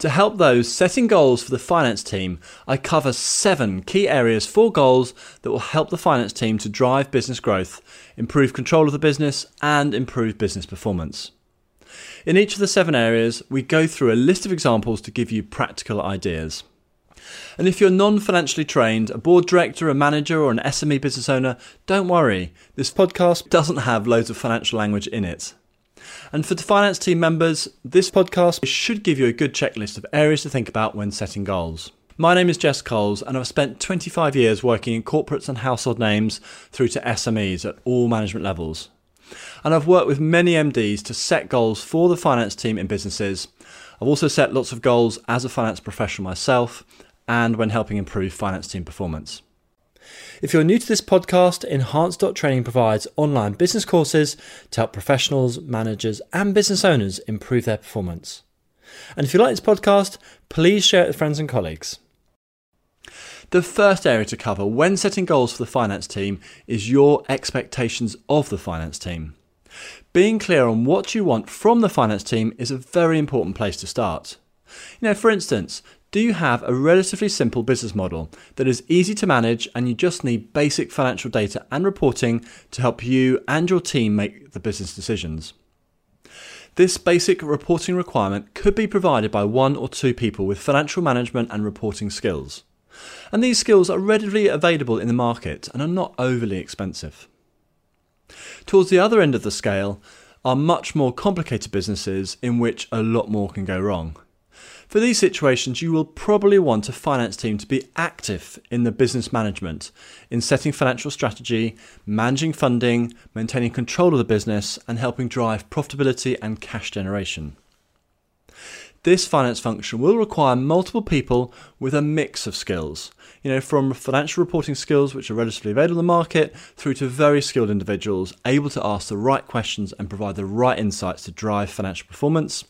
To help those setting goals for the finance team, I cover seven key areas for goals that will help the finance team to drive business growth, improve control of the business, and improve business performance. In each of the seven areas, we go through a list of examples to give you practical ideas. And if you're non financially trained, a board director, a manager, or an SME business owner, don't worry. This podcast doesn't have loads of financial language in it. And for the finance team members, this podcast should give you a good checklist of areas to think about when setting goals. My name is Jess Coles, and I've spent 25 years working in corporates and household names through to SMEs at all management levels. And I've worked with many MDs to set goals for the finance team in businesses. I've also set lots of goals as a finance professional myself and when helping improve finance team performance. If you're new to this podcast, Enhanced.training provides online business courses to help professionals, managers, and business owners improve their performance. And if you like this podcast, please share it with friends and colleagues. The first area to cover when setting goals for the finance team is your expectations of the finance team. Being clear on what you want from the finance team is a very important place to start. You know, for instance, do you have a relatively simple business model that is easy to manage and you just need basic financial data and reporting to help you and your team make the business decisions? This basic reporting requirement could be provided by one or two people with financial management and reporting skills. And these skills are readily available in the market and are not overly expensive. Towards the other end of the scale are much more complicated businesses in which a lot more can go wrong. For these situations, you will probably want a finance team to be active in the business management, in setting financial strategy, managing funding, maintaining control of the business, and helping drive profitability and cash generation. This finance function will require multiple people with a mix of skills, you know, from financial reporting skills, which are relatively available in the market, through to very skilled individuals able to ask the right questions and provide the right insights to drive financial performance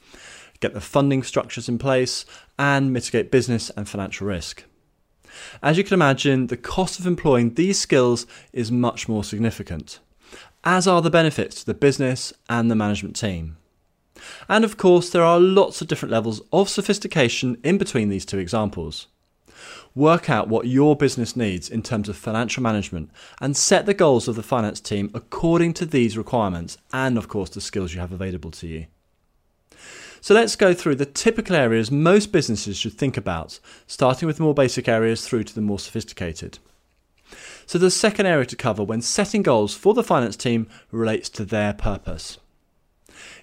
get the funding structures in place, and mitigate business and financial risk. As you can imagine, the cost of employing these skills is much more significant, as are the benefits to the business and the management team. And of course, there are lots of different levels of sophistication in between these two examples. Work out what your business needs in terms of financial management and set the goals of the finance team according to these requirements and, of course, the skills you have available to you. So let's go through the typical areas most businesses should think about, starting with the more basic areas through to the more sophisticated. So the second area to cover when setting goals for the finance team relates to their purpose.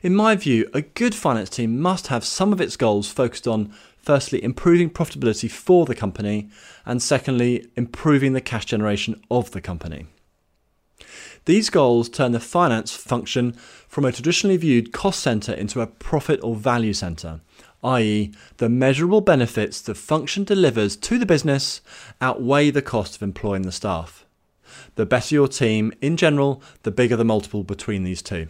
In my view, a good finance team must have some of its goals focused on firstly improving profitability for the company and secondly improving the cash generation of the company. These goals turn the finance function from a traditionally viewed cost centre into a profit or value centre, i.e., the measurable benefits the function delivers to the business outweigh the cost of employing the staff. The better your team, in general, the bigger the multiple between these two.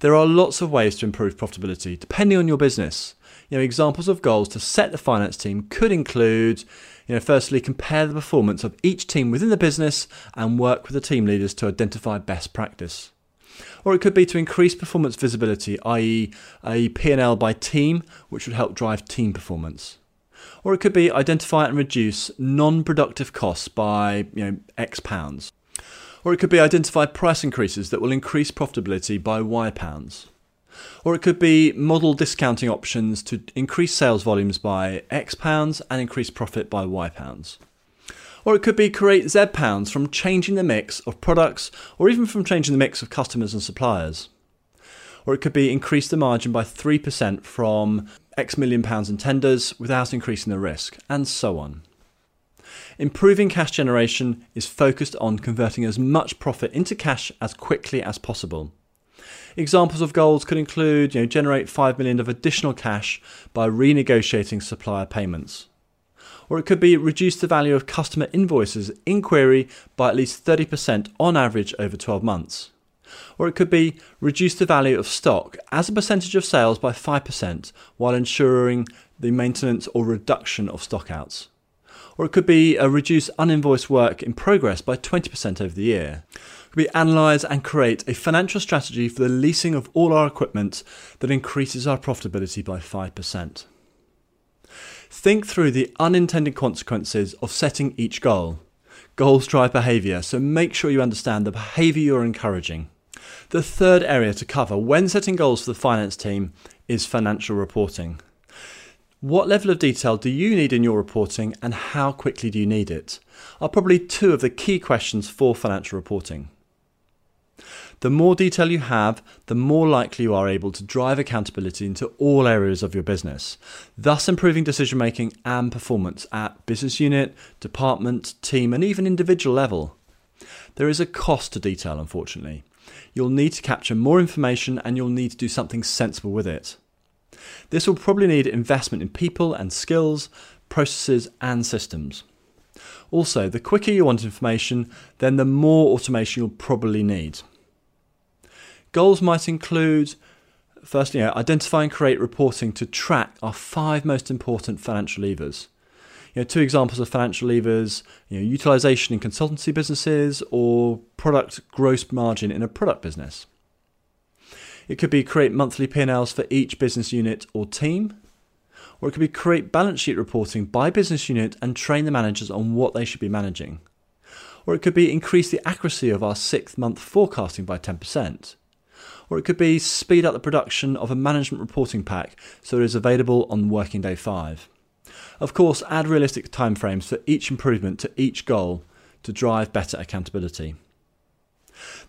There are lots of ways to improve profitability depending on your business. You know, examples of goals to set the finance team could include you know, firstly, compare the performance of each team within the business and work with the team leaders to identify best practice. Or it could be to increase performance visibility, i.e., a P&L by team, which would help drive team performance. Or it could be identify and reduce non-productive costs by you know, X pounds. Or it could be identify price increases that will increase profitability by Y pounds. Or it could be model discounting options to increase sales volumes by X pounds and increase profit by Y pounds. Or it could be create Z pounds from changing the mix of products or even from changing the mix of customers and suppliers. Or it could be increase the margin by 3% from X million pounds in tenders without increasing the risk, and so on. Improving cash generation is focused on converting as much profit into cash as quickly as possible. Examples of goals could include you know, generate 5 million of additional cash by renegotiating supplier payments. Or it could be reduce the value of customer invoices in query by at least 30% on average over 12 months. Or it could be reduce the value of stock as a percentage of sales by 5% while ensuring the maintenance or reduction of stockouts. Or it could be a reduce uninvoiced work in progress by 20% over the year we analyse and create a financial strategy for the leasing of all our equipment that increases our profitability by 5%. Think through the unintended consequences of setting each goal. Goals drive behaviour, so make sure you understand the behaviour you're encouraging. The third area to cover when setting goals for the finance team is financial reporting. What level of detail do you need in your reporting and how quickly do you need it? Are probably two of the key questions for financial reporting. The more detail you have, the more likely you are able to drive accountability into all areas of your business, thus improving decision making and performance at business unit, department, team, and even individual level. There is a cost to detail, unfortunately. You'll need to capture more information and you'll need to do something sensible with it. This will probably need investment in people and skills, processes, and systems. Also, the quicker you want information, then the more automation you'll probably need. Goals might include firstly, you know, identify and create reporting to track our five most important financial levers. You know, two examples of financial levers, you know, utilization in consultancy businesses or product gross margin in a product business. It could be create monthly P&Ls for each business unit or team, or it could be create balance sheet reporting by business unit and train the managers on what they should be managing. Or it could be increase the accuracy of our sixth month forecasting by 10%. Or it could be speed up the production of a management reporting pack so it is available on working day 5. Of course, add realistic timeframes for each improvement to each goal to drive better accountability.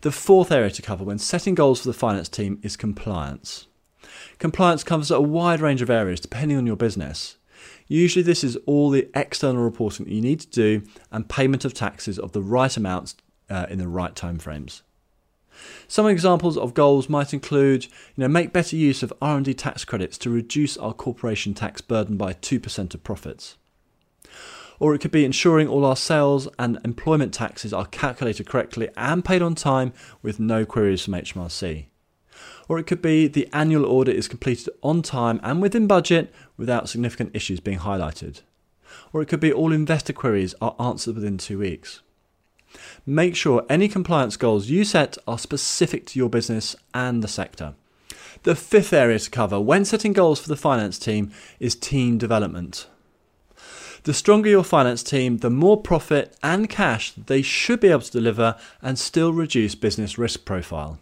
The fourth area to cover when setting goals for the finance team is compliance. Compliance covers a wide range of areas depending on your business. Usually, this is all the external reporting that you need to do and payment of taxes of the right amounts uh, in the right timeframes. Some examples of goals might include, you know, make better use of R&D tax credits to reduce our corporation tax burden by 2% of profits. Or it could be ensuring all our sales and employment taxes are calculated correctly and paid on time with no queries from HMRC. Or it could be the annual audit is completed on time and within budget without significant issues being highlighted. Or it could be all investor queries are answered within two weeks. Make sure any compliance goals you set are specific to your business and the sector. The fifth area to cover when setting goals for the finance team is team development. The stronger your finance team, the more profit and cash they should be able to deliver and still reduce business risk profile.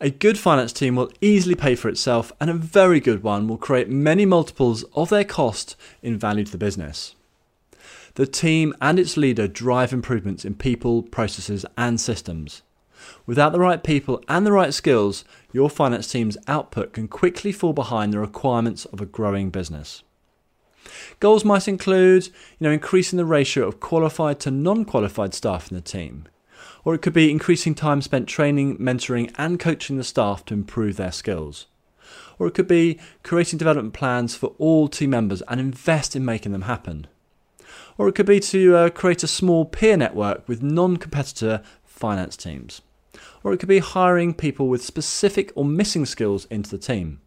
A good finance team will easily pay for itself, and a very good one will create many multiples of their cost in value to the business. The team and its leader drive improvements in people, processes, and systems. Without the right people and the right skills, your finance team's output can quickly fall behind the requirements of a growing business. Goals might include, you know, increasing the ratio of qualified to non-qualified staff in the team, or it could be increasing time spent training, mentoring, and coaching the staff to improve their skills. Or it could be creating development plans for all team members and invest in making them happen or it could be to uh, create a small peer network with non competitor finance teams. Or it could be hiring people with specific or missing skills into the team.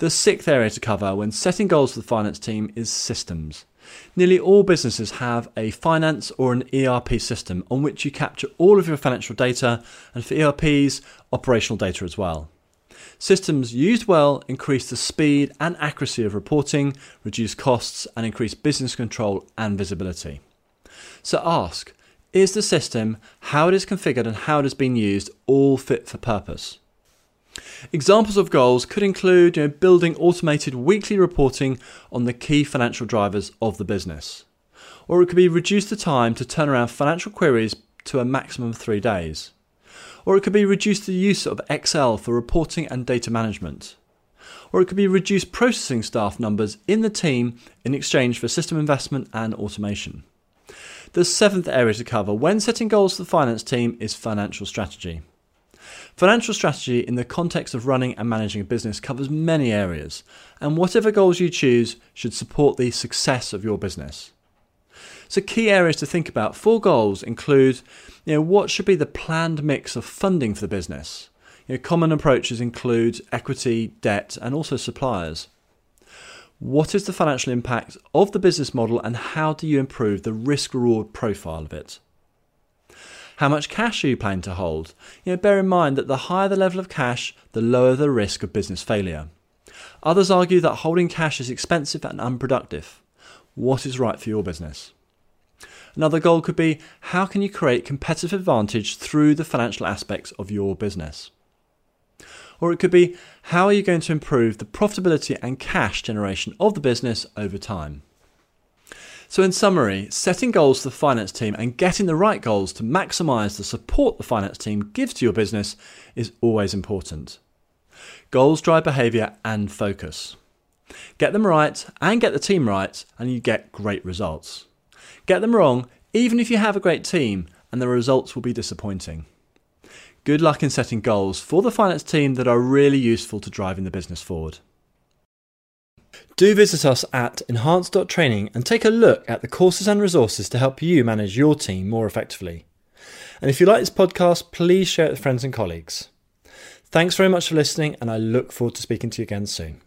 The sixth area to cover when setting goals for the finance team is systems. Nearly all businesses have a finance or an ERP system on which you capture all of your financial data, and for ERPs, operational data as well. Systems used well increase the speed and accuracy of reporting, reduce costs, and increase business control and visibility. So ask Is the system, how it is configured, and how it has been used all fit for purpose? Examples of goals could include you know, building automated weekly reporting on the key financial drivers of the business. Or it could be reduce the time to turn around financial queries to a maximum of three days or it could be reduce the use of Excel for reporting and data management. Or it could be reduce processing staff numbers in the team in exchange for system investment and automation. The seventh area to cover when setting goals for the finance team is financial strategy. Financial strategy in the context of running and managing a business covers many areas, and whatever goals you choose should support the success of your business. So, key areas to think about for goals include you know, what should be the planned mix of funding for the business? You know, common approaches include equity, debt, and also suppliers. What is the financial impact of the business model and how do you improve the risk reward profile of it? How much cash are you planning to hold? You know, bear in mind that the higher the level of cash, the lower the risk of business failure. Others argue that holding cash is expensive and unproductive. What is right for your business? Another goal could be how can you create competitive advantage through the financial aspects of your business? Or it could be how are you going to improve the profitability and cash generation of the business over time? So, in summary, setting goals for the finance team and getting the right goals to maximize the support the finance team gives to your business is always important. Goals drive behavior and focus. Get them right and get the team right, and you get great results. Get them wrong, even if you have a great team, and the results will be disappointing. Good luck in setting goals for the finance team that are really useful to driving the business forward. Do visit us at enhance.training and take a look at the courses and resources to help you manage your team more effectively. And if you like this podcast, please share it with friends and colleagues. Thanks very much for listening, and I look forward to speaking to you again soon.